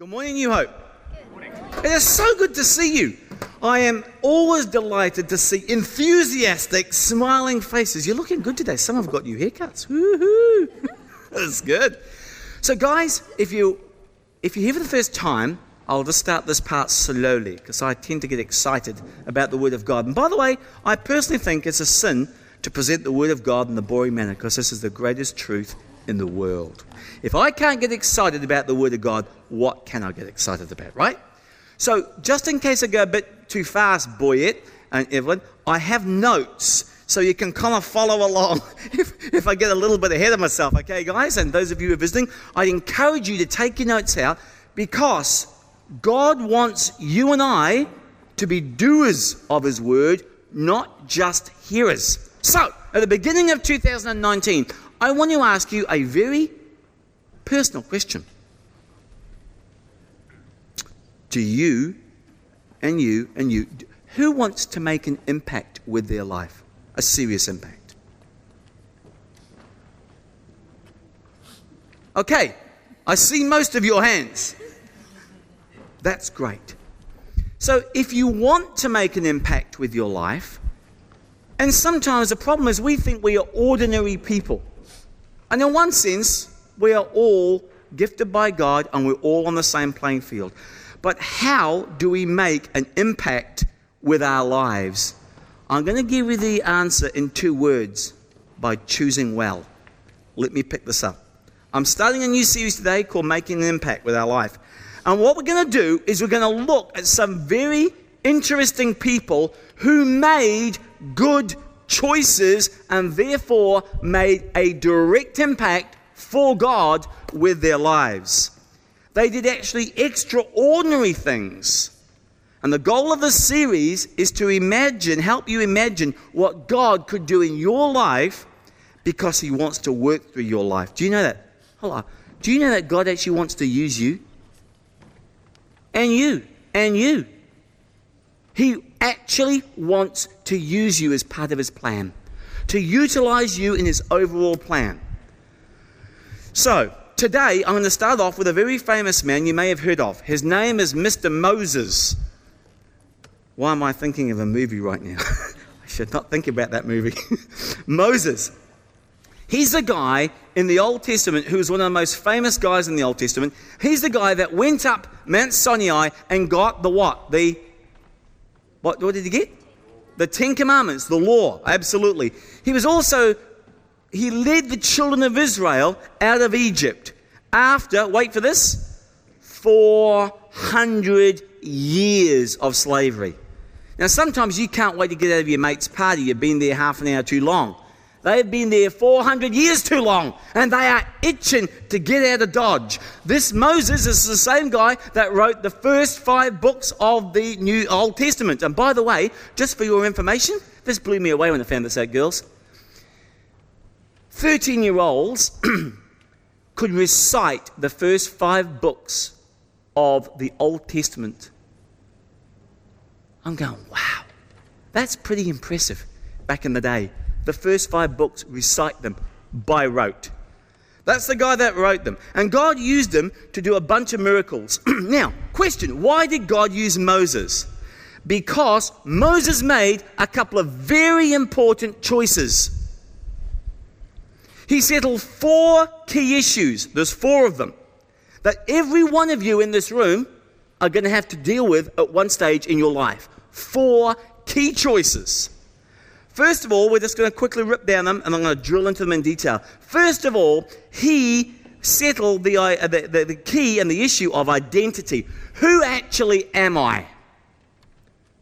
Good morning, New Hope. It is so good to see you. I am always delighted to see enthusiastic, smiling faces. You're looking good today. Some have got new haircuts. Woohoo! That's good. So, guys, if you if you're here for the first time, I'll just start this part slowly because I tend to get excited about the Word of God. And by the way, I personally think it's a sin to present the Word of God in the boring manner because this is the greatest truth in the world. If I can't get excited about the Word of God, what can I get excited about, right? So, just in case I go a bit too fast, Boyette and Evelyn, I have notes so you can kind of follow along if, if I get a little bit ahead of myself, okay, guys? And those of you who are visiting, I'd encourage you to take your notes out because God wants you and I to be doers of His Word, not just hearers. So, at the beginning of 2019, I want to ask you a very personal question. Do you and you and you, who wants to make an impact with their life? A serious impact. Okay, I see most of your hands. That's great. So, if you want to make an impact with your life, and sometimes the problem is we think we are ordinary people. And in one sense, we are all gifted by God and we're all on the same playing field. But how do we make an impact with our lives? I'm going to give you the answer in two words by choosing well. Let me pick this up. I'm starting a new series today called Making an Impact with Our Life. And what we're going to do is we're going to look at some very interesting people who made good choices and therefore made a direct impact for God with their lives. They did actually extraordinary things. And the goal of this series is to imagine, help you imagine what God could do in your life because He wants to work through your life. Do you know that? Hello. Do you know that God actually wants to use you? And you. And you. He actually wants to use you as part of His plan, to utilize you in His overall plan. So, today I'm going to start off with a very famous man you may have heard of. His name is Mr. Moses. Why am I thinking of a movie right now? I should not think about that movie. Moses. He's the guy in the Old Testament who was one of the most famous guys in the Old Testament. He's the guy that went up Mount Sinai and got the what? The what, what did he get? The Ten Commandments, the law, absolutely. He was also he led the children of Israel out of Egypt after, wait for this, 400 years of slavery. Now, sometimes you can't wait to get out of your mate's party. You've been there half an hour too long. They've been there 400 years too long, and they are itching to get out of Dodge. This Moses is the same guy that wrote the first five books of the New Old Testament. And by the way, just for your information, this blew me away when I found this out, girls. 13 year olds could recite the first five books of the Old Testament. I'm going, wow, that's pretty impressive back in the day. The first five books, recite them by rote. That's the guy that wrote them. And God used them to do a bunch of miracles. now, question why did God use Moses? Because Moses made a couple of very important choices. He settled four key issues. There's four of them that every one of you in this room are going to have to deal with at one stage in your life. Four key choices. First of all, we're just going to quickly rip down them and I'm going to drill into them in detail. First of all, he settled the, uh, the, the, the key and the issue of identity. Who actually am I?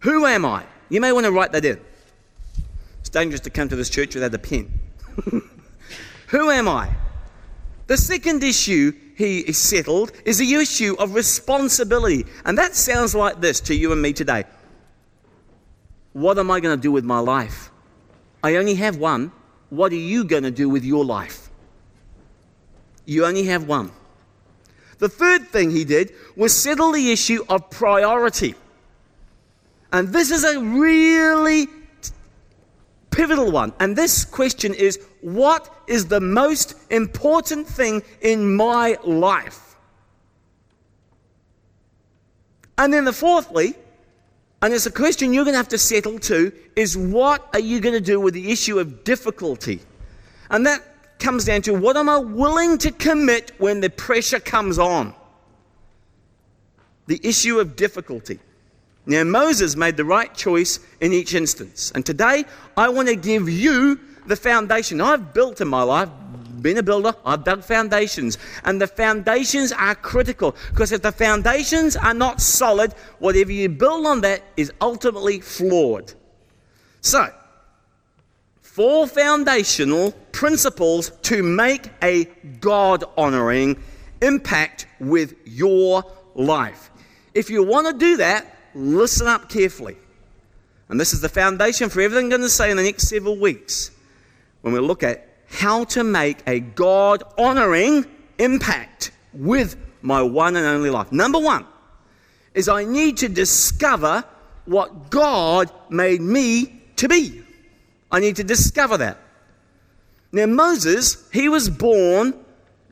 Who am I? You may want to write that in. It's dangerous to come to this church without a pen. Who am I? The second issue he settled is the issue of responsibility. And that sounds like this to you and me today. What am I going to do with my life? I only have one. What are you going to do with your life? You only have one. The third thing he did was settle the issue of priority. And this is a really pivotal one. And this question is what is the most important thing in my life? And then the fourthly, and it's a question you're going to have to settle to is what are you going to do with the issue of difficulty? And that comes down to what am I willing to commit when the pressure comes on? The issue of difficulty. Now, Moses made the right choice in each instance. And today, I want to give you the foundation I've built in my life. Been a builder, I've dug foundations. And the foundations are critical because if the foundations are not solid, whatever you build on that is ultimately flawed. So, four foundational principles to make a God honoring impact with your life. If you want to do that, listen up carefully. And this is the foundation for everything I'm going to say in the next several weeks when we look at how to make a God honoring impact with my one and only life. Number one is I need to discover what God made me to be. I need to discover that. Now, Moses, he was born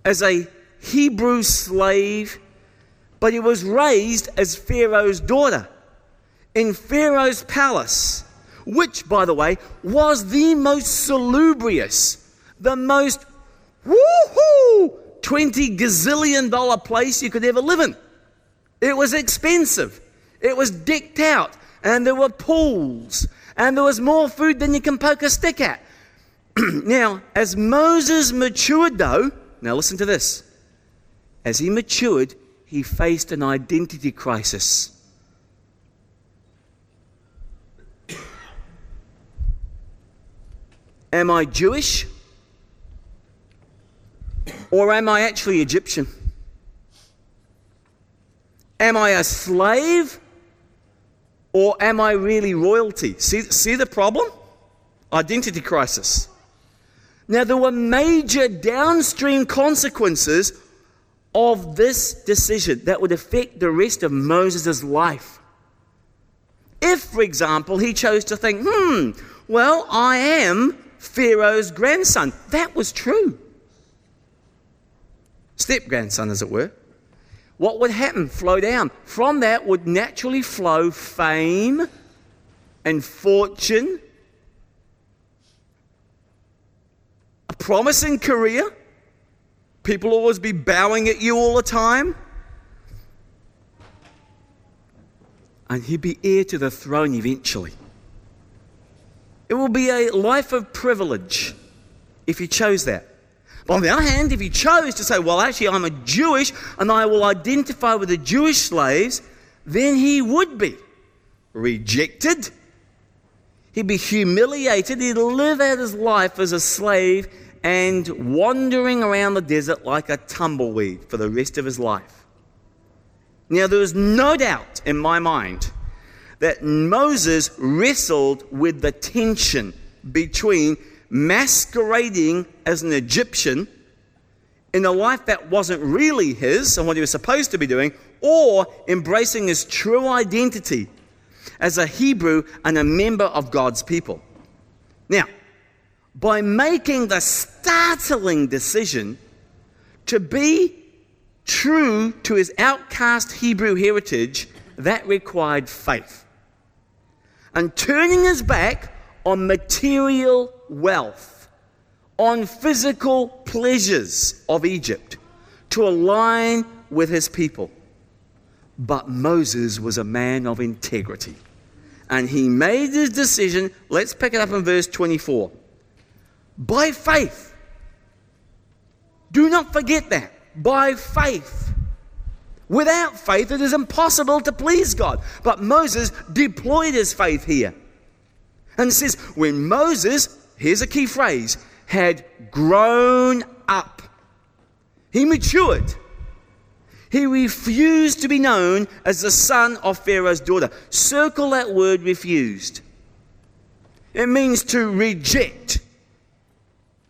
as a Hebrew slave, but he was raised as Pharaoh's daughter in Pharaoh's palace, which, by the way, was the most salubrious, the most woohoo 20 gazillion dollar place you could ever live in. It was expensive, it was decked out, and there were pools, and there was more food than you can poke a stick at. now, as Moses matured, though, now listen to this. As he matured, he faced an identity crisis. Am I Jewish? Or am I actually Egyptian? Am I a slave? Or am I really royalty? See, see the problem? Identity crisis. Now, there were major downstream consequences of this decision that would affect the rest of Moses' life. If, for example, he chose to think, hmm, well, I am Pharaoh's grandson. That was true. Step grandson, as it were. What would happen? Flow down. From that would naturally flow fame and fortune, a promising career. People always be bowing at you all the time. And he'd be heir to the throne eventually. It will be a life of privilege if he chose that. But on the other hand, if he chose to say, well, actually, I'm a Jewish and I will identify with the Jewish slaves, then he would be rejected. He'd be humiliated. He'd live out his life as a slave and wandering around the desert like a tumbleweed for the rest of his life. Now, there is no doubt in my mind that Moses wrestled with the tension between masquerading as an Egyptian in a life that wasn't really his and what he was supposed to be doing, or embracing his true identity as a Hebrew and a member of God's people. Now, by making the startling decision to be true to his outcast Hebrew heritage, that required faith and turning his back on material wealth, on physical pleasures of Egypt to align with his people. But Moses was a man of integrity. And he made his decision. Let's pick it up in verse 24. By faith. Do not forget that. By faith. Without faith, it is impossible to please God. But Moses deployed his faith here. And says, when Moses, here's a key phrase, had grown up, he matured. He refused to be known as the son of Pharaoh's daughter. Circle that word refused. It means to reject,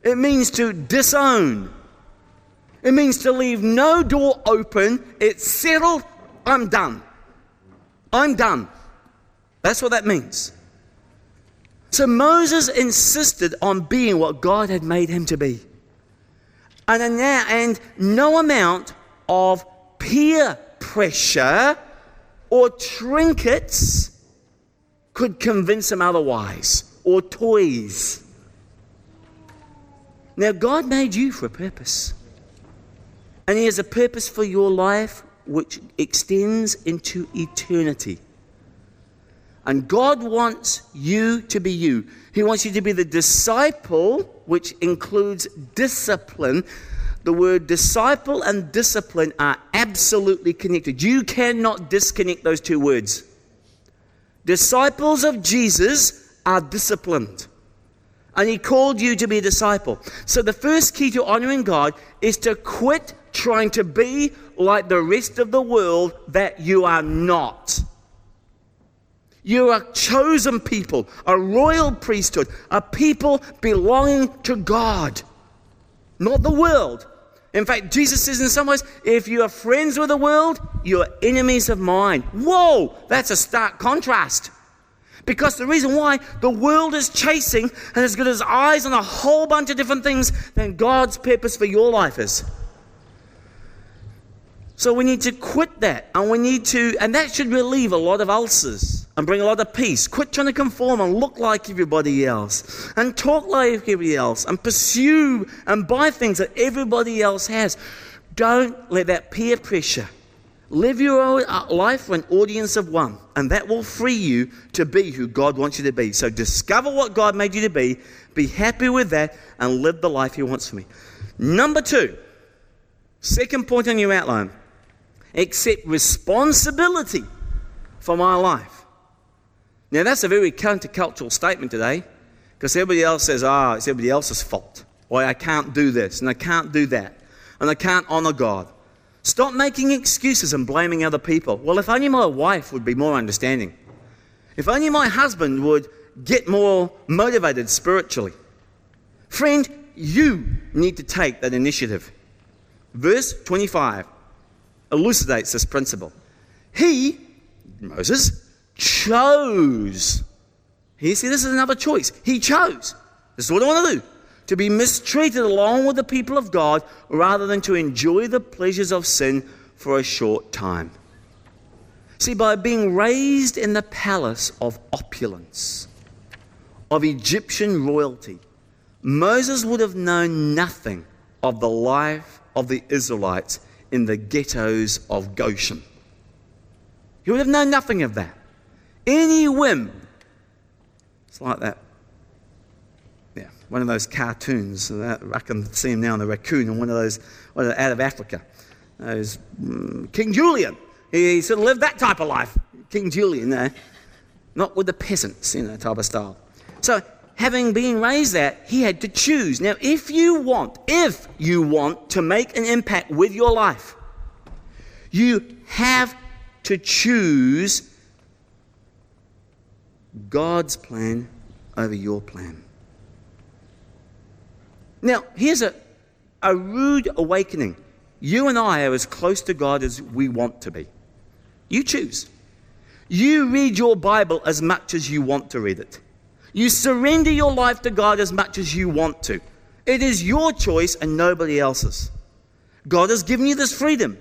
it means to disown. It means to leave no door open. It's settled. I'm done. I'm done. That's what that means. So Moses insisted on being what God had made him to be. And, and no amount of peer pressure or trinkets could convince him otherwise, or toys. Now, God made you for a purpose. And He has a purpose for your life which extends into eternity. And God wants you to be you. He wants you to be the disciple, which includes discipline. The word disciple and discipline are absolutely connected. You cannot disconnect those two words. Disciples of Jesus are disciplined. And he called you to be a disciple. So the first key to honoring God is to quit trying to be like the rest of the world that you are not. You are chosen people, a royal priesthood, a people belonging to God, not the world. In fact, Jesus says in some ways, if you are friends with the world, you're enemies of mine. Whoa, that's a stark contrast. Because the reason why the world is chasing and has got its eyes on a whole bunch of different things than God's purpose for your life is. So we need to quit that and we need to, and that should relieve a lot of ulcers and bring a lot of peace. Quit trying to conform and look like everybody else and talk like everybody else and pursue and buy things that everybody else has. Don't let that peer pressure. Live your uh, life for an audience of one, and that will free you to be who God wants you to be. So discover what God made you to be, be happy with that, and live the life He wants for me. Number two, second point on your outline accept responsibility for my life. Now, that's a very countercultural statement today because everybody else says, ah, oh, it's everybody else's fault. Or I can't do this and I can't do that and I can't honor God. Stop making excuses and blaming other people. Well, if only my wife would be more understanding. If only my husband would get more motivated spiritually. Friend, you need to take that initiative. Verse 25 elucidates this principle. He, Moses, chose. He see, this is another choice. He chose. This is what I want to do. To be mistreated along with the people of God rather than to enjoy the pleasures of sin for a short time. See, by being raised in the palace of opulence, of Egyptian royalty, Moses would have known nothing of the life of the Israelites in the ghettos of Goshen. He would have known nothing of that. Any whim. It's like that. Yeah, one of those cartoons. I can see him now in the raccoon and one of those out of Africa. Those, um, King Julien. He, sort of lived that type of life. King Julien, uh, not with the peasants, you know, type of style. So having been raised that, he had to choose. Now, if you want, if you want to make an impact with your life, you have to choose God's plan over your plan. Now, here's a, a rude awakening. You and I are as close to God as we want to be. You choose. You read your Bible as much as you want to read it. You surrender your life to God as much as you want to. It is your choice and nobody else's. God has given you this freedom.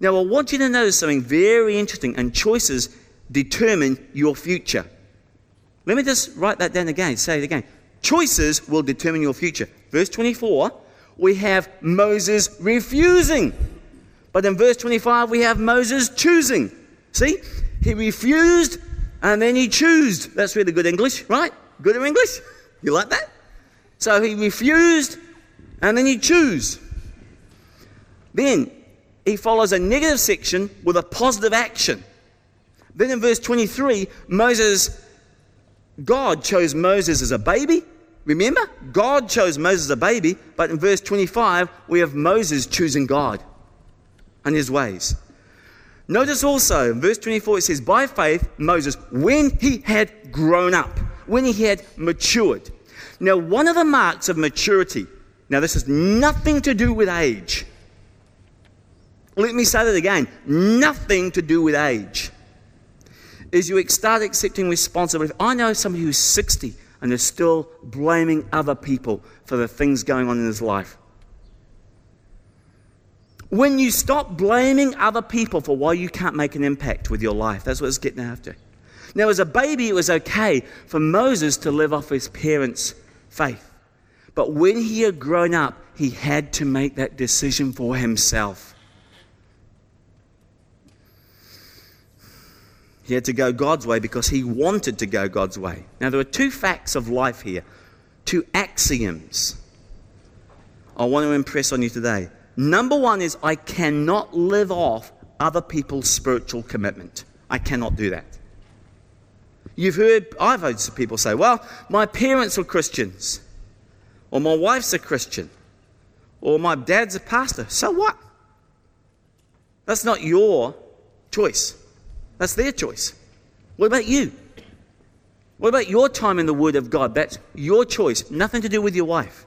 Now, I want you to notice something very interesting, and choices determine your future. Let me just write that down again, say it again. Choices will determine your future. Verse 24, we have Moses refusing. But in verse 25, we have Moses choosing. See? He refused and then he chose. That's really good English, right? Good English? You like that? So he refused, and then he chose. Then he follows a negative section with a positive action. Then in verse 23, Moses, God chose Moses as a baby. Remember? God chose Moses as a baby, but in verse 25, we have Moses choosing God and his ways. Notice also, in verse 24, it says, By faith, Moses, when he had grown up, when he had matured. Now, one of the marks of maturity, now this has nothing to do with age. Let me say that again nothing to do with age. Is you start accepting responsibility. I know somebody who's 60 and is still blaming other people for the things going on in his life. When you stop blaming other people for why you can't make an impact with your life, that's what it's getting after. Now, as a baby, it was okay for Moses to live off his parents' faith. But when he had grown up, he had to make that decision for himself. He had to go God's way because he wanted to go God's way. Now, there are two facts of life here, two axioms I want to impress on you today. Number one is I cannot live off other people's spiritual commitment. I cannot do that. You've heard, I've heard some people say, well, my parents are Christians, or my wife's a Christian, or my dad's a pastor. So what? That's not your choice. That's their choice. What about you? What about your time in the Word of God? That's your choice. Nothing to do with your wife.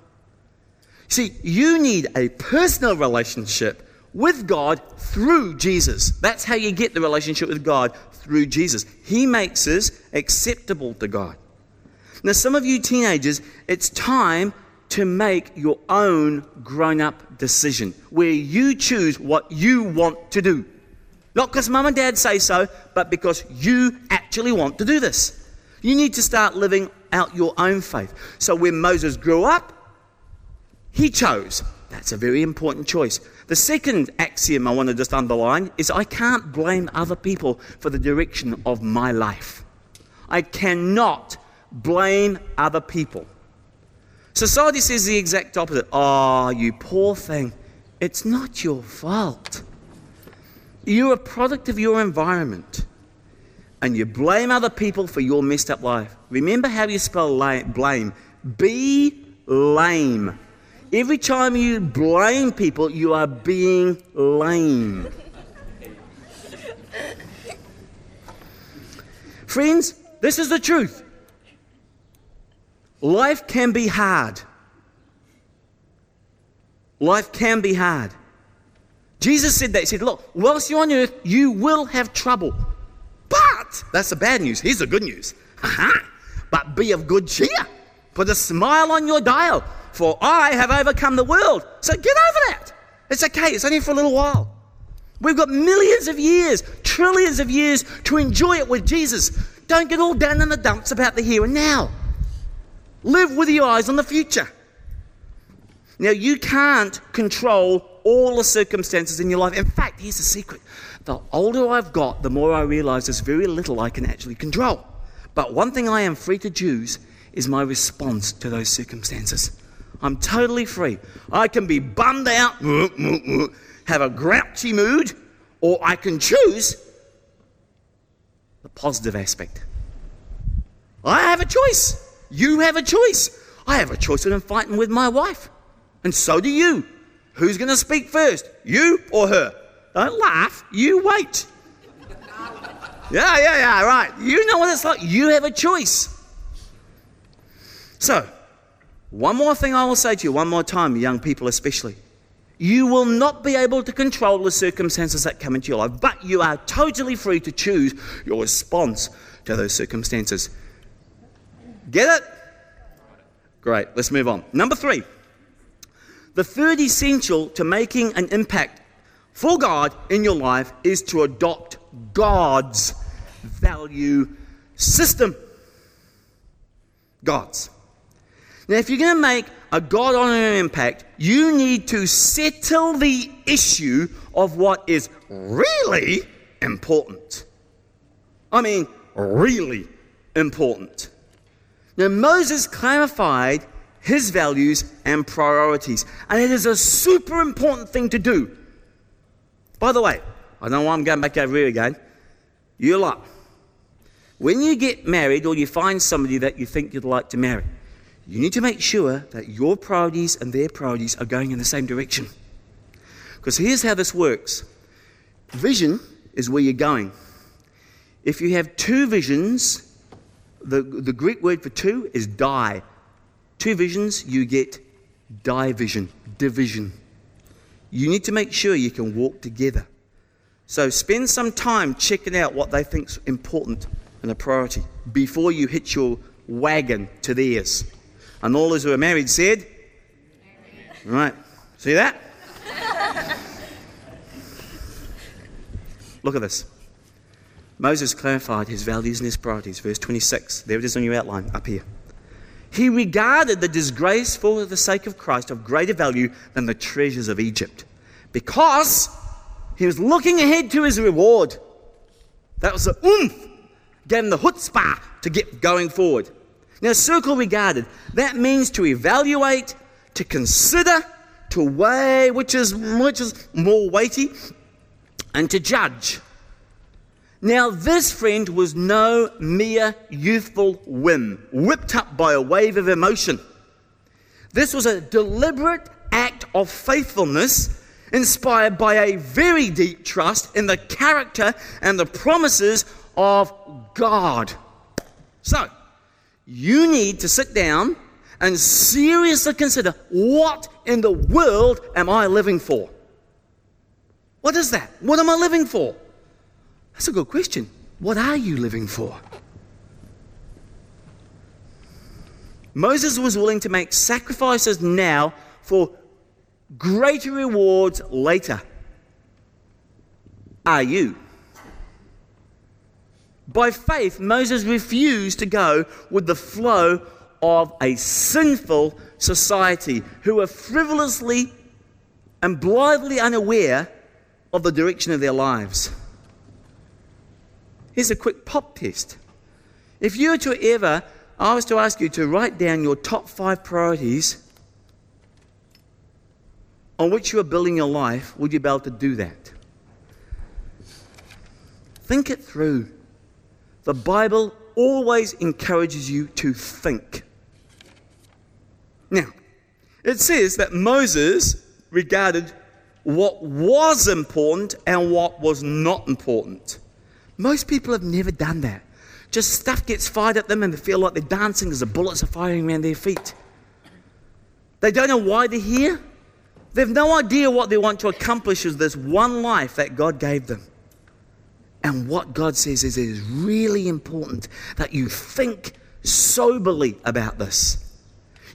See, you need a personal relationship with God through Jesus. That's how you get the relationship with God through Jesus. He makes us acceptable to God. Now, some of you teenagers, it's time to make your own grown up decision where you choose what you want to do. Not because mum and dad say so, but because you actually want to do this. You need to start living out your own faith. So when Moses grew up, he chose. That's a very important choice. The second axiom I want to just underline is I can't blame other people for the direction of my life. I cannot blame other people. Society says the exact opposite. Oh, you poor thing. It's not your fault. You're a product of your environment. And you blame other people for your messed up life. Remember how you spell blame. Be lame. Every time you blame people, you are being lame. Friends, this is the truth. Life can be hard. Life can be hard. Jesus said that. He said, Look, whilst you're on earth, you will have trouble. But, that's the bad news. Here's the good news. Uh-huh. But be of good cheer. Put a smile on your dial for I have overcome the world. So get over that. It's okay, it's only for a little while. We've got millions of years, trillions of years to enjoy it with Jesus. Don't get all down in the dumps about the here and now. Live with your eyes on the future. Now, you can't control all the circumstances in your life. In fact, here's the secret the older I've got, the more I realize there's very little I can actually control. But one thing I am free to choose is my response to those circumstances. I'm totally free. I can be bummed out, have a grouchy mood, or I can choose the positive aspect. I have a choice. You have a choice. I have a choice when I'm fighting with my wife. And so do you. Who's going to speak first? You or her? Don't laugh. You wait. Yeah, yeah, yeah, right. You know what it's like. You have a choice. So, one more thing I will say to you, one more time, young people especially. You will not be able to control the circumstances that come into your life, but you are totally free to choose your response to those circumstances. Get it? Great, let's move on. Number three, the third essential to making an impact for God in your life is to adopt God's value system. God's. Now, if you're going to make a God honoring impact, you need to settle the issue of what is really important. I mean, really important. Now, Moses clarified his values and priorities, and it is a super important thing to do. By the way, I don't know why I'm going back over here again. You lot, when you get married or you find somebody that you think you'd like to marry, you need to make sure that your priorities and their priorities are going in the same direction. Because here's how this works vision is where you're going. If you have two visions, the, the Greek word for two is die. Two visions, you get division, division. You need to make sure you can walk together. So spend some time checking out what they think's important and a priority before you hitch your wagon to theirs. And all those who are married said. Right. See that? Look at this. Moses clarified his values and his priorities. Verse 26. There it is on your outline, up here. He regarded the disgrace for the sake of Christ of greater value than the treasures of Egypt because he was looking ahead to his reward. That was the oomph, gave him the chutzpah to get going forward. Now, circle regarded, that means to evaluate, to consider, to weigh, which is, which is more weighty, and to judge. Now, this friend was no mere youthful whim, whipped up by a wave of emotion. This was a deliberate act of faithfulness inspired by a very deep trust in the character and the promises of God. So, you need to sit down and seriously consider what in the world am I living for? What is that? What am I living for? That's a good question. What are you living for? Moses was willing to make sacrifices now for greater rewards later. Are you? By faith, Moses refused to go with the flow of a sinful society who were frivolously and blithely unaware of the direction of their lives. Here's a quick pop test. If you were to ever, I was to ask you to write down your top five priorities on which you are building your life, would you be able to do that? Think it through. The Bible always encourages you to think. Now, it says that Moses regarded what was important and what was not important. Most people have never done that. Just stuff gets fired at them and they feel like they're dancing as the bullets are firing around their feet. They don't know why they're here. They've no idea what they want to accomplish with this one life that God gave them. And what God says is it is really important that you think soberly about this.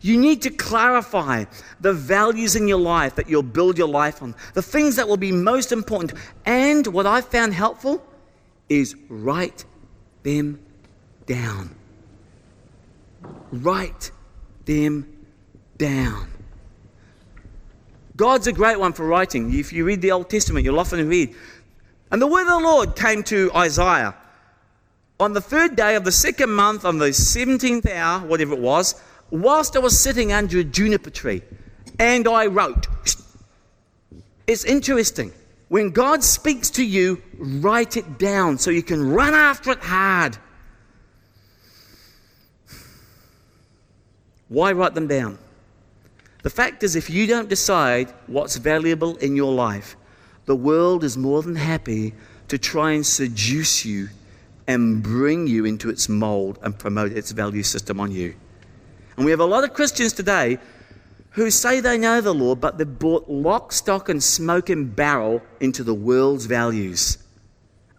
You need to clarify the values in your life that you'll build your life on, the things that will be most important. And what I found helpful is write them down. Write them down. God's a great one for writing. If you read the Old Testament, you'll often read. And the word of the Lord came to Isaiah. On the third day of the second month, on the 17th hour, whatever it was, whilst I was sitting under a juniper tree, and I wrote. It's interesting. When God speaks to you, write it down so you can run after it hard. Why write them down? The fact is, if you don't decide what's valuable in your life, the world is more than happy to try and seduce you and bring you into its mold and promote its value system on you. And we have a lot of Christians today who say they know the Lord, but they've brought lock, stock, and smoke and barrel into the world's values.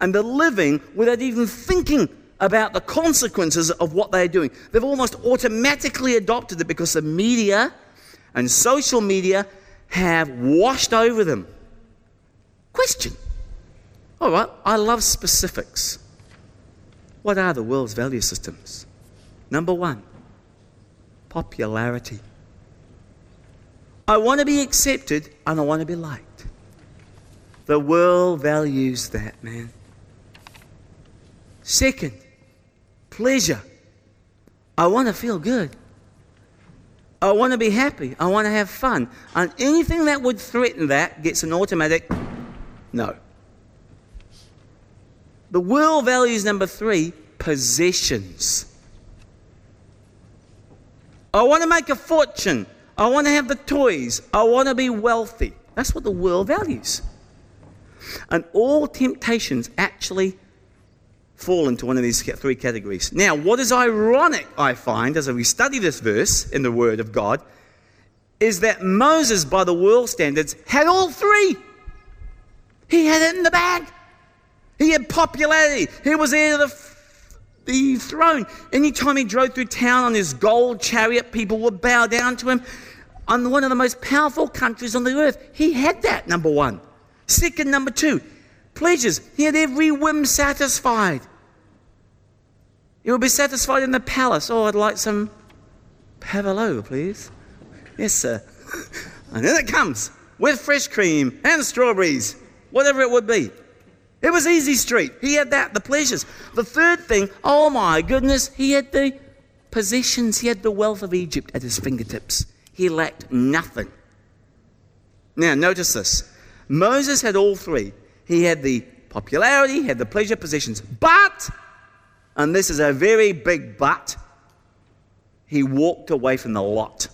And they're living without even thinking about the consequences of what they're doing. They've almost automatically adopted it because the media and social media have washed over them. Question. All right, I love specifics. What are the world's value systems? Number one, popularity. I want to be accepted and I want to be liked. The world values that, man. Second, pleasure. I want to feel good. I want to be happy. I want to have fun. And anything that would threaten that gets an automatic no. The world values number three possessions. I want to make a fortune. I want to have the toys. I want to be wealthy. That's what the world values. And all temptations actually fall into one of these three categories. Now, what is ironic, I find, as we study this verse in the Word of God, is that Moses, by the world standards, had all three. He had it in the bag. He had popularity. He was heir to the the throne. Anytime he drove through town on his gold chariot, people would bow down to him. On one of the most powerful countries on the earth, he had that, number one. Second, number two, pleasures. He had every whim satisfied. He would be satisfied in the palace. Oh, I'd like some pavlova, please. Yes, sir. And then it comes with fresh cream and strawberries, whatever it would be. It was easy street. He had that, the pleasures. The third thing, oh my goodness, he had the possessions. He had the wealth of Egypt at his fingertips. He lacked nothing. Now, notice this. Moses had all three. He had the popularity, he had the pleasure possessions, but, and this is a very big but, he walked away from the lot.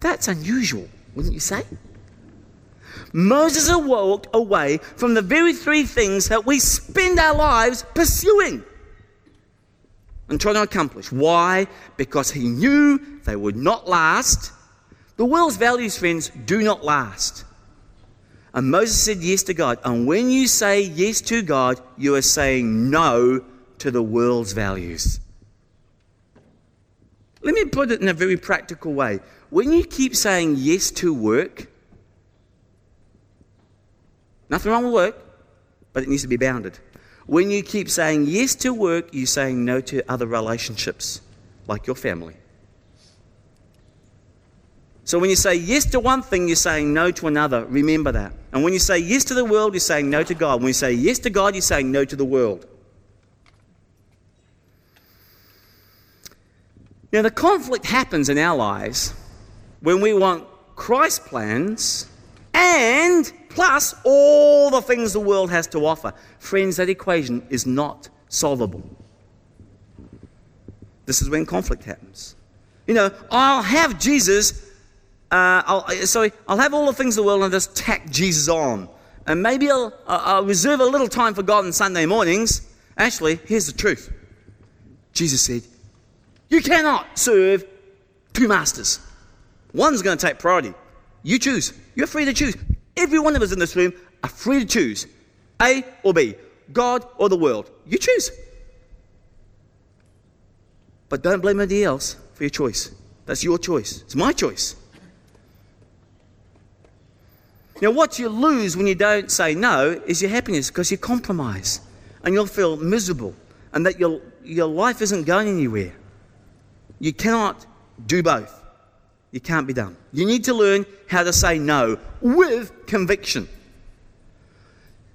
That's unusual, wouldn't you say? Moses walked away from the very three things that we spend our lives pursuing and trying to accomplish. Why? Because he knew they would not last. The world's values, friends, do not last. And Moses said yes to God. And when you say yes to God, you are saying no to the world's values. Let me put it in a very practical way. When you keep saying yes to work, nothing wrong with work, but it needs to be bounded. When you keep saying yes to work, you're saying no to other relationships, like your family. So when you say yes to one thing, you're saying no to another. Remember that. And when you say yes to the world, you're saying no to God. When you say yes to God, you're saying no to the world. Now, the conflict happens in our lives when we want Christ plans and plus all the things the world has to offer. Friends, that equation is not solvable. This is when conflict happens. You know, I'll have Jesus uh, I'll, uh, sorry, I'll have all the things of the world and just tack Jesus on. And maybe I'll, I'll reserve a little time for God on Sunday mornings. Actually, here's the truth Jesus said, You cannot serve two masters. One's going to take priority. You choose. You're free to choose. Every one of us in this room are free to choose A or B, God or the world. You choose. But don't blame anybody else for your choice. That's your choice. It's my choice. Now, what you lose when you don't say no is your happiness because you compromise and you'll feel miserable and that your, your life isn't going anywhere. You cannot do both. You can't be done. You need to learn how to say no with conviction.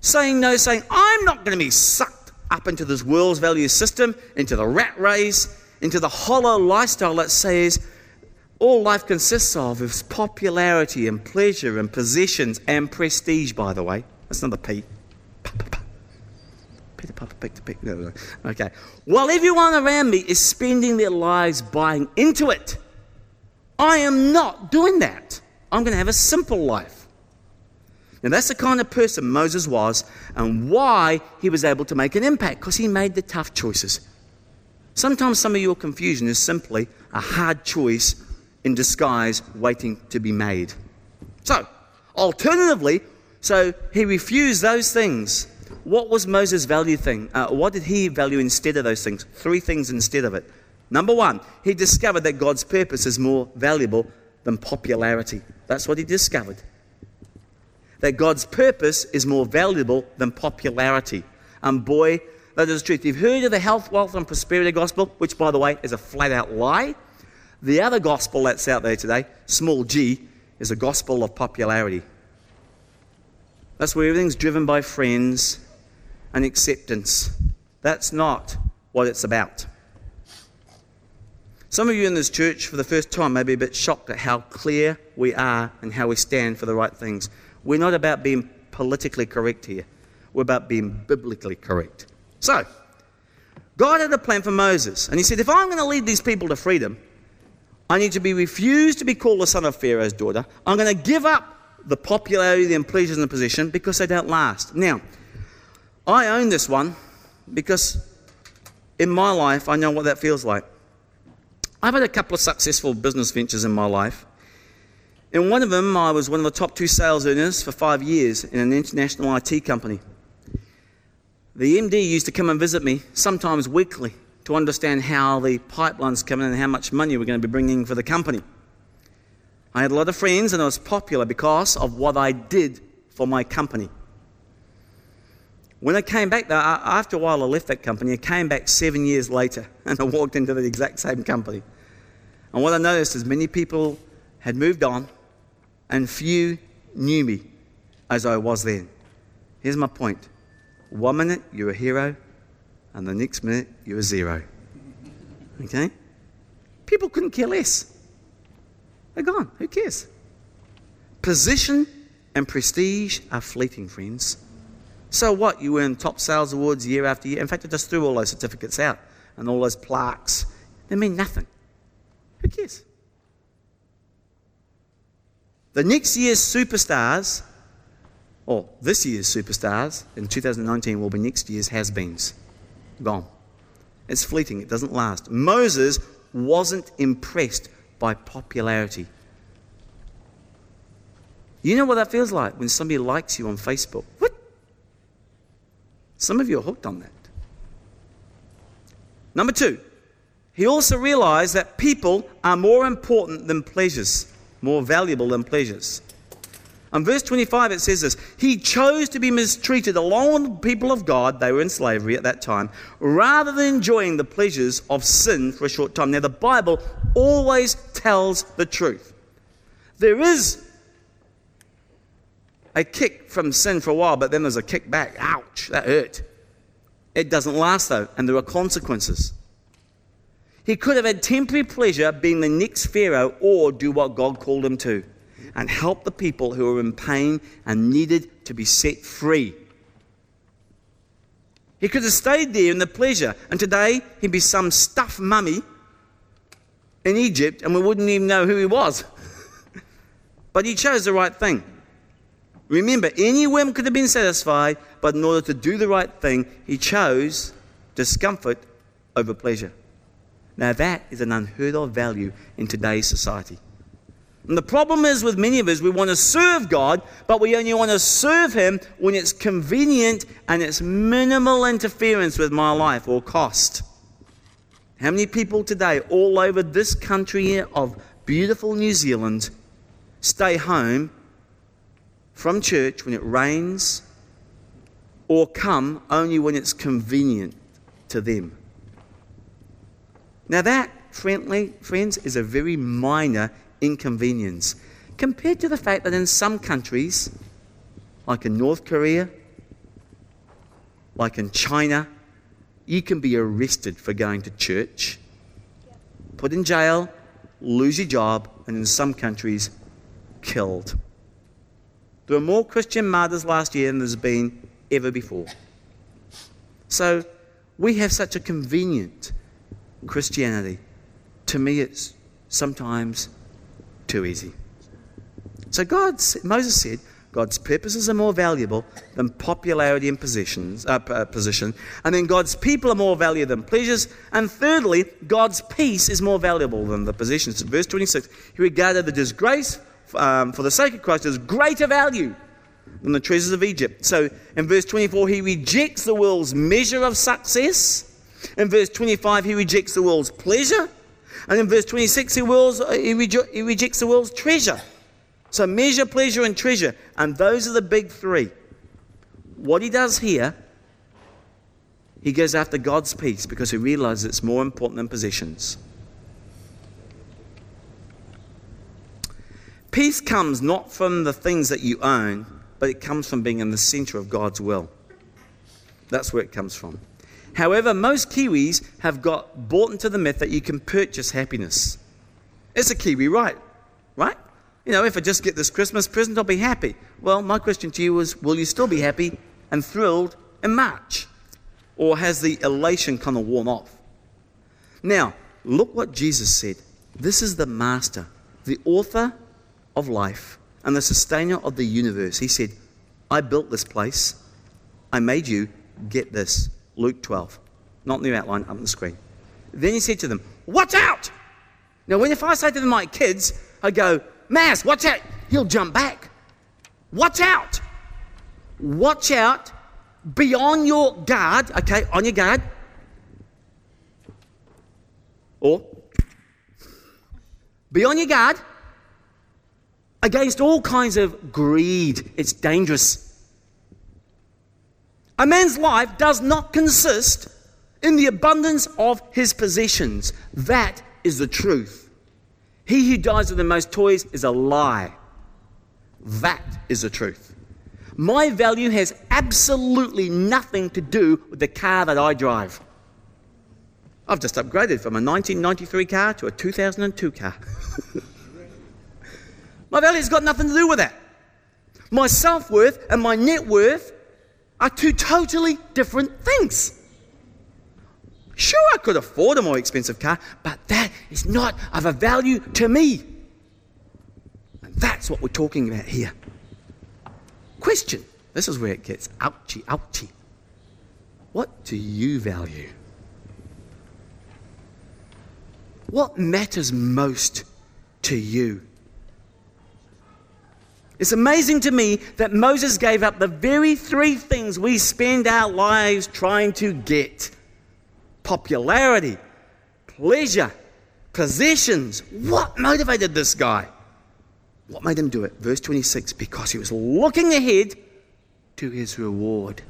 Saying no, saying, I'm not going to be sucked up into this world's value system, into the rat race, into the hollow lifestyle that says, all life consists of is popularity and pleasure and possessions and prestige, by the way. That's not a P. Peter Papa pick to pick. Okay. While everyone around me is spending their lives buying into it, I am not doing that. I'm going to have a simple life. Now, that's the kind of person Moses was and why he was able to make an impact because he made the tough choices. Sometimes some of your confusion is simply a hard choice in disguise waiting to be made. So, alternatively, so he refused those things. What was Moses' value thing? Uh, what did he value instead of those things? Three things instead of it. Number one, he discovered that God's purpose is more valuable than popularity. That's what he discovered. That God's purpose is more valuable than popularity. And boy, that is the truth. You've heard of the health, wealth, and prosperity gospel, which, by the way, is a flat out lie. The other gospel that's out there today, small g, is a gospel of popularity. That's where everything's driven by friends and acceptance. That's not what it's about. Some of you in this church, for the first time, may be a bit shocked at how clear we are and how we stand for the right things. We're not about being politically correct here, we're about being biblically correct. So, God had a plan for Moses, and He said, If I'm going to lead these people to freedom, I need to be refused to be called the son of Pharaoh's daughter. I'm going to give up the popularity and pleasures and the position because they don't last. Now, I own this one because in my life I know what that feels like. I've had a couple of successful business ventures in my life. In one of them, I was one of the top two sales earners for five years in an international IT company. The MD used to come and visit me, sometimes weekly, to understand how the pipelines come in and how much money we're going to be bringing for the company. I had a lot of friends and I was popular because of what I did for my company. When I came back, though, after a while I left that company, I came back seven years later and I walked into the exact same company. And what I noticed is many people had moved on and few knew me as I was then. Here's my point one minute you're a hero, and the next minute you're a zero. Okay? People couldn't care less. They're gone. Who cares? Position and prestige are fleeting, friends. So what? You win top sales awards year after year. In fact, I just threw all those certificates out and all those plaques. They mean nothing. Who cares? The next year's superstars, or this year's superstars in 2019, will be next year's has beens. Gone. It's fleeting, it doesn't last. Moses wasn't impressed by popularity. You know what that feels like when somebody likes you on Facebook? Some of you are hooked on that. Number two, he also realized that people are more important than pleasures, more valuable than pleasures. On verse 25, it says this He chose to be mistreated along with the people of God, they were in slavery at that time, rather than enjoying the pleasures of sin for a short time. Now, the Bible always tells the truth. There is a kick from sin for a while, but then there's a kick back. Ouch, that hurt. It doesn't last though, and there are consequences. He could have had temporary pleasure being the next Pharaoh or do what God called him to and help the people who were in pain and needed to be set free. He could have stayed there in the pleasure, and today he'd be some stuffed mummy in Egypt and we wouldn't even know who he was. but he chose the right thing. Remember, any whim could have been satisfied, but in order to do the right thing, he chose discomfort over pleasure. Now, that is an unheard of value in today's society. And the problem is with many of us, we want to serve God, but we only want to serve Him when it's convenient and it's minimal interference with my life or cost. How many people today, all over this country of beautiful New Zealand, stay home from church when it rains or come only when it's convenient to them. Now, that, friendly, friends, is a very minor inconvenience compared to the fact that in some countries, like in North Korea, like in China, you can be arrested for going to church, put in jail, lose your job, and in some countries, killed. There were more Christian martyrs last year than there's been ever before. So we have such a convenient Christianity. To me, it's sometimes too easy. So God, Moses said, God's purposes are more valuable than popularity and positions, uh, uh, position. And then God's people are more valuable than pleasures. And thirdly, God's peace is more valuable than the possessions. Verse 26, he regarded the disgrace um, for the sake of Christ is greater value than the treasures of Egypt. So in verse 24, he rejects the world's measure of success. In verse 25, he rejects the world's pleasure. And in verse 26, he, wills, he, he rejects the world's treasure. So measure, pleasure, and treasure. And those are the big three. What he does here, he goes after God's peace because he realizes it's more important than possessions. Peace comes not from the things that you own, but it comes from being in the center of God's will. That's where it comes from. However, most Kiwis have got bought into the myth that you can purchase happiness. It's a Kiwi right, right? You know, if I just get this Christmas present, I'll be happy. Well, my question to you is will you still be happy and thrilled in March? Or has the elation kind of worn off? Now, look what Jesus said. This is the master, the author of life and the sustainer of the universe. He said, I built this place. I made you. Get this. Luke 12. Not in the outline, up on the screen. Then he said to them, Watch out! Now, when if I say to them, my kids, I go, Mass, watch out! He'll jump back. Watch out! Watch out! Be on your guard, okay, on your guard. Or, be on your guard against all kinds of greed. It's dangerous. A man's life does not consist in the abundance of his possessions. That is the truth. He who dies with the most toys is a lie. That is the truth. My value has absolutely nothing to do with the car that I drive. I've just upgraded from a 1993 car to a 2002 car. my value's got nothing to do with that. My self worth and my net worth are two totally different things. Sure, I could afford a more expensive car, but that is not of a value to me. And that's what we're talking about here. Question this is where it gets ouchy, ouchy. What do you value? What matters most to you? It's amazing to me that Moses gave up the very three things we spend our lives trying to get popularity, pleasure, possessions. What motivated this guy? What made him do it? Verse 26 because he was looking ahead to his reward.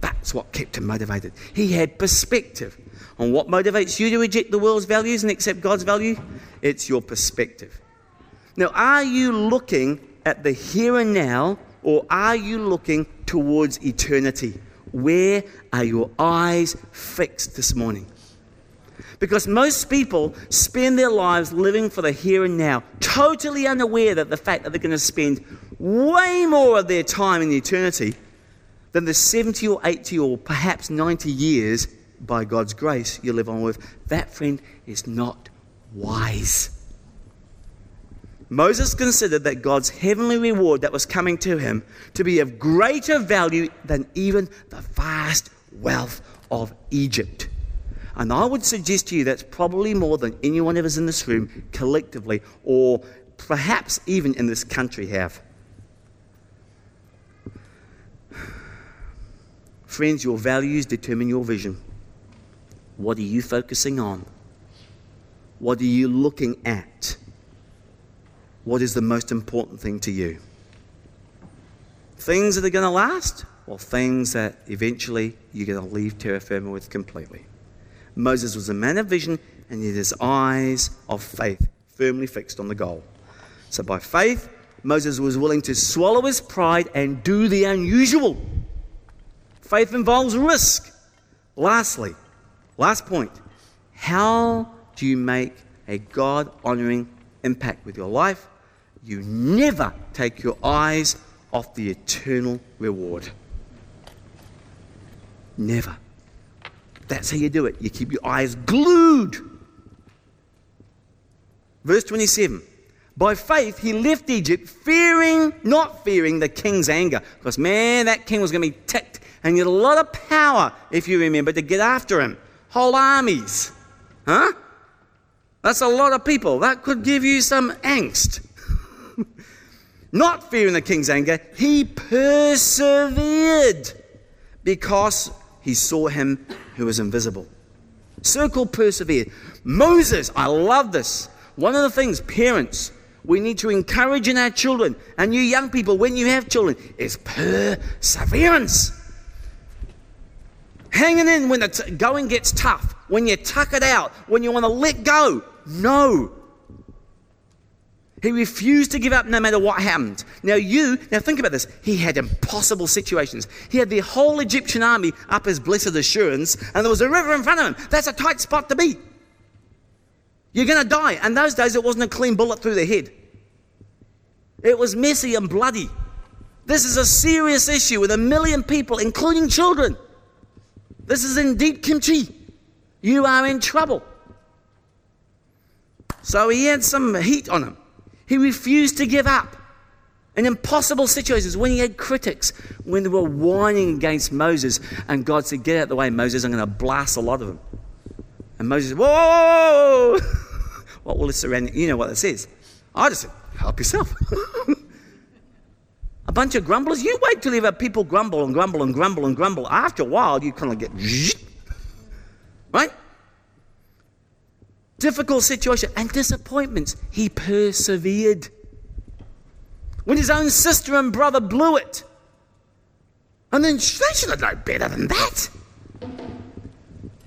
That's what kept him motivated. He had perspective. On what motivates you to reject the world's values and accept God's value? It's your perspective. Now, are you looking at the here and now, or are you looking towards eternity? Where are your eyes fixed this morning? Because most people spend their lives living for the here and now, totally unaware that the fact that they're going to spend way more of their time in eternity than the 70 or 80 or perhaps 90 years by God's grace you live on earth. That, friend, is not wise. Moses considered that God's heavenly reward that was coming to him to be of greater value than even the vast wealth of Egypt. And I would suggest to you that's probably more than anyone of us in this room collectively, or perhaps even in this country, have. Friends, your values determine your vision. What are you focusing on? What are you looking at? What is the most important thing to you? Things that are going to last, or things that eventually you're going to leave terra firma with completely? Moses was a man of vision and he had his eyes of faith firmly fixed on the goal. So by faith, Moses was willing to swallow his pride and do the unusual. Faith involves risk. Lastly, last point how do you make a God honoring impact with your life you never take your eyes off the eternal reward. Never. That's how you do it. You keep your eyes glued. Verse 27 By faith, he left Egypt, fearing, not fearing the king's anger. Because, man, that king was going to be ticked. And he had a lot of power, if you remember, to get after him. Whole armies. Huh? That's a lot of people. That could give you some angst not fearing the king's anger, he persevered because he saw him who was invisible. Circle persevered. Moses, I love this. One of the things, parents, we need to encourage in our children and you young people when you have children is perseverance. Hanging in when the t- going gets tough, when you tuck it out, when you want to let go. No, he refused to give up no matter what happened. Now, you, now think about this. He had impossible situations. He had the whole Egyptian army up his blessed assurance, and there was a river in front of him. That's a tight spot to be. You're going to die. And those days, it wasn't a clean bullet through the head, it was messy and bloody. This is a serious issue with a million people, including children. This is in deep kimchi. You are in trouble. So he had some heat on him. He refused to give up. In impossible situations, when he had critics, when they were whining against Moses, and God said, Get out of the way, Moses, I'm going to blast a lot of them. And Moses said, Whoa! what will this surround? You know what this is. I just said, Help yourself. a bunch of grumblers. You wait till you have people grumble and grumble and grumble and grumble. After a while, you kind of get, right? Difficult situation and disappointments, he persevered. When his own sister and brother blew it, And then they should have known better than that.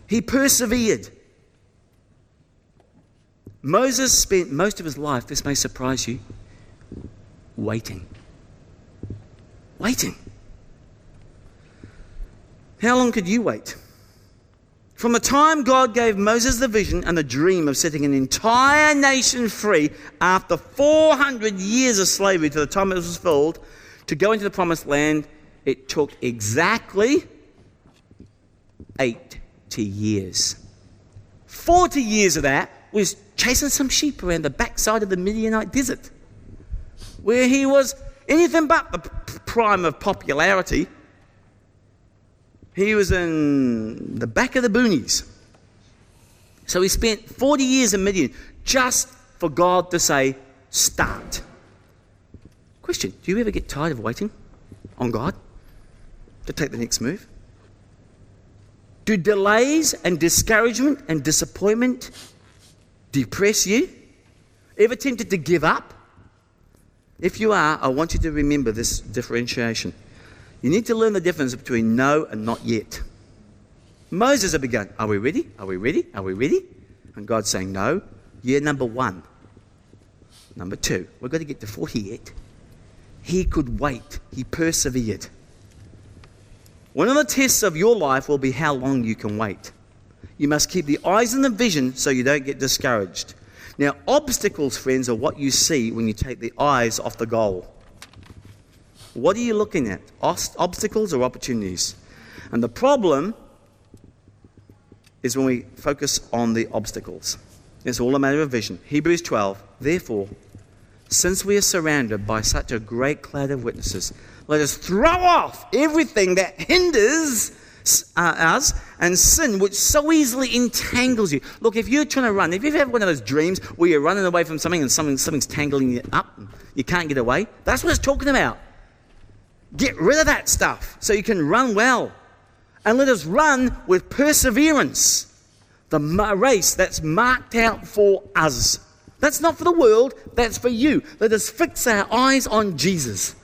He persevered. Moses spent most of his life, this may surprise you, waiting. Waiting. How long could you wait? From the time God gave Moses the vision and the dream of setting an entire nation free after 400 years of slavery to the time it was fulfilled to go into the promised land, it took exactly 80 years. 40 years of that was chasing some sheep around the backside of the Midianite desert, where he was anything but the prime of popularity. He was in the back of the boonies. So he spent 40 years in Midian just for God to say, start. Question Do you ever get tired of waiting on God to take the next move? Do delays and discouragement and disappointment depress you? Ever tempted to give up? If you are, I want you to remember this differentiation. You need to learn the difference between no and not yet. Moses had begun, Are we ready? Are we ready? Are we ready? And God's saying, No. Year number one. Number two, we've got to get to 48. He could wait, he persevered. One of the tests of your life will be how long you can wait. You must keep the eyes and the vision so you don't get discouraged. Now, obstacles, friends, are what you see when you take the eyes off the goal. What are you looking at? Obstacles or opportunities? And the problem is when we focus on the obstacles. It's all a matter of vision. Hebrews 12, therefore, since we are surrounded by such a great cloud of witnesses, let us throw off everything that hinders uh, us and sin, which so easily entangles you. Look, if you're trying to run, if you've had one of those dreams where you're running away from something and something, something's tangling you up, you can't get away, that's what it's talking about. Get rid of that stuff so you can run well. And let us run with perseverance the race that's marked out for us. That's not for the world, that's for you. Let us fix our eyes on Jesus.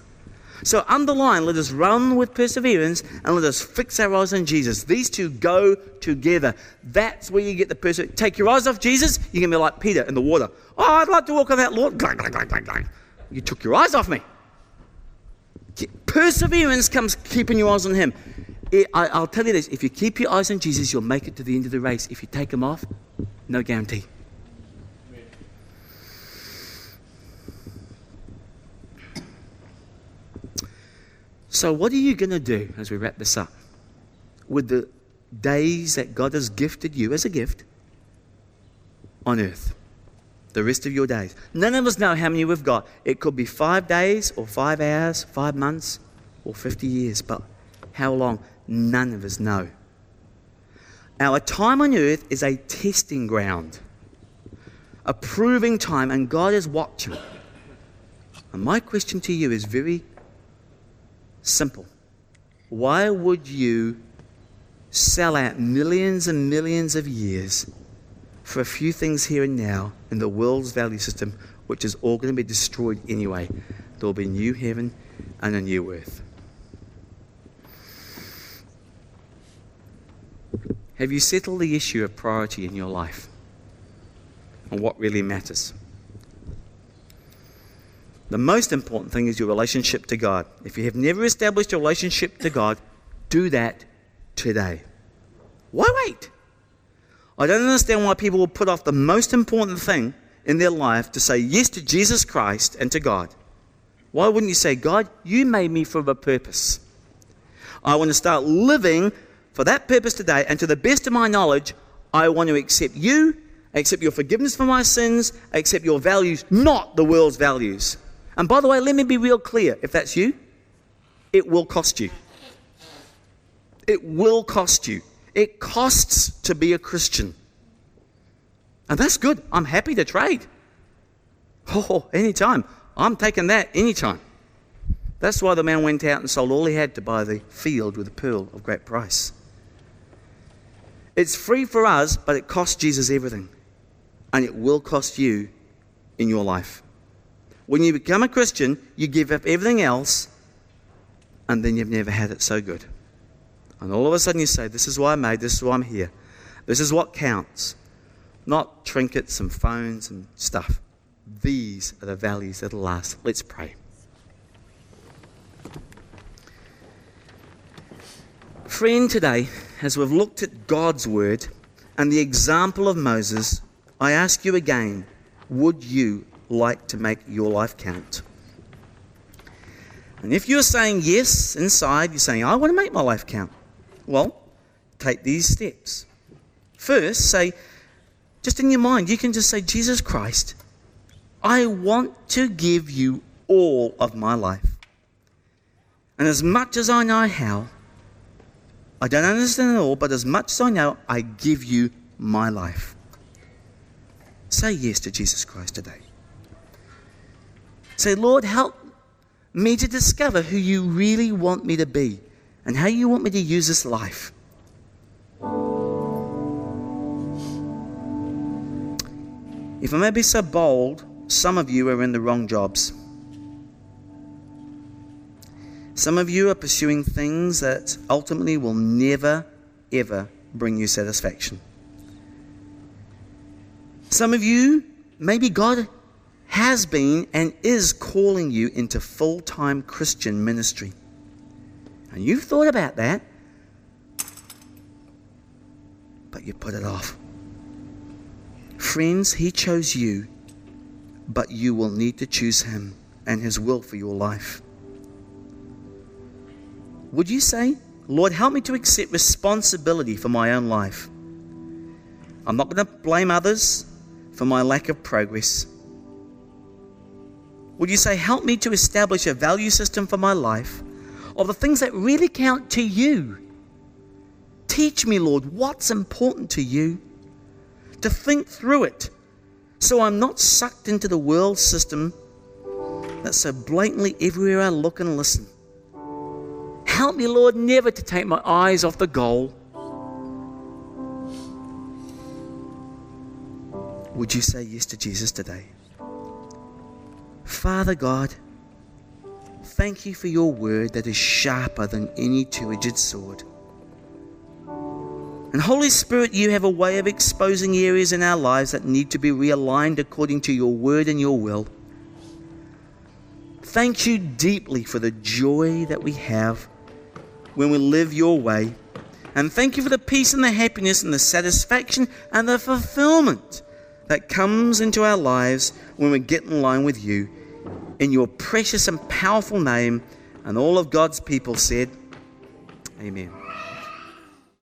So underline, let us run with perseverance and let us fix our eyes on Jesus. These two go together. That's where you get the perseverance. Take your eyes off Jesus, you're going to be like Peter in the water. Oh, I'd like to walk on that, Lord. You took your eyes off me. Perseverance comes keeping your eyes on Him. I, will tell you this if you keep your eyes on Jesus, you'll make it to the end of the race. If you take them off, no guarantee. So, what are you going to do as we wrap this up with the days that God has gifted you as a gift on earth? The rest of your days. None of us know how many we've got. It could be five days, or five hours, five months, or 50 years, but how long? None of us know. Our time on earth is a testing ground, a proving time, and God is watching. And my question to you is very Simple. Why would you sell out millions and millions of years for a few things here and now in the world's value system, which is all going to be destroyed anyway? There will be a new heaven and a new earth. Have you settled the issue of priority in your life and what really matters? The most important thing is your relationship to God. If you have never established a relationship to God, do that today. Why wait? I don't understand why people will put off the most important thing in their life to say yes to Jesus Christ and to God. Why wouldn't you say, God, you made me for a purpose? I want to start living for that purpose today, and to the best of my knowledge, I want to accept you, accept your forgiveness for my sins, accept your values, not the world's values. And by the way, let me be real clear if that's you, it will cost you. It will cost you. It costs to be a Christian. And that's good. I'm happy to trade. Oh, anytime. I'm taking that anytime. That's why the man went out and sold all he had to buy the field with a pearl of great price. It's free for us, but it costs Jesus everything. And it will cost you in your life. When you become a Christian, you give up everything else and then you've never had it so good. And all of a sudden you say, This is why I'm made, this is why I'm here. This is what counts. Not trinkets and phones and stuff. These are the values that'll last. Let's pray. Friend, today, as we've looked at God's word and the example of Moses, I ask you again would you like to make your life count? And if you're saying yes inside, you're saying, I want to make my life count. Well, take these steps. First, say, just in your mind, you can just say, Jesus Christ, I want to give you all of my life. And as much as I know how, I don't understand it all, but as much as I know, I give you my life. Say yes to Jesus Christ today. Say, Lord, help me to discover who you really want me to be and how you want me to use this life. If I may be so bold, some of you are in the wrong jobs. Some of you are pursuing things that ultimately will never, ever bring you satisfaction. Some of you, maybe God has been and is calling you into full time Christian ministry. And you've thought about that, but you put it off. Friends, He chose you, but you will need to choose Him and His will for your life. Would you say, Lord, help me to accept responsibility for my own life? I'm not going to blame others for my lack of progress. Would you say, Help me to establish a value system for my life of the things that really count to you? Teach me, Lord, what's important to you, to think through it so I'm not sucked into the world system that's so blatantly everywhere I look and listen. Help me, Lord, never to take my eyes off the goal. Would you say yes to Jesus today? Father God, thank you for your word that is sharper than any two edged sword. And Holy Spirit, you have a way of exposing areas in our lives that need to be realigned according to your word and your will. Thank you deeply for the joy that we have when we live your way. And thank you for the peace and the happiness and the satisfaction and the fulfillment that comes into our lives when we get in line with you. In your precious and powerful name, and all of God's people said, Amen.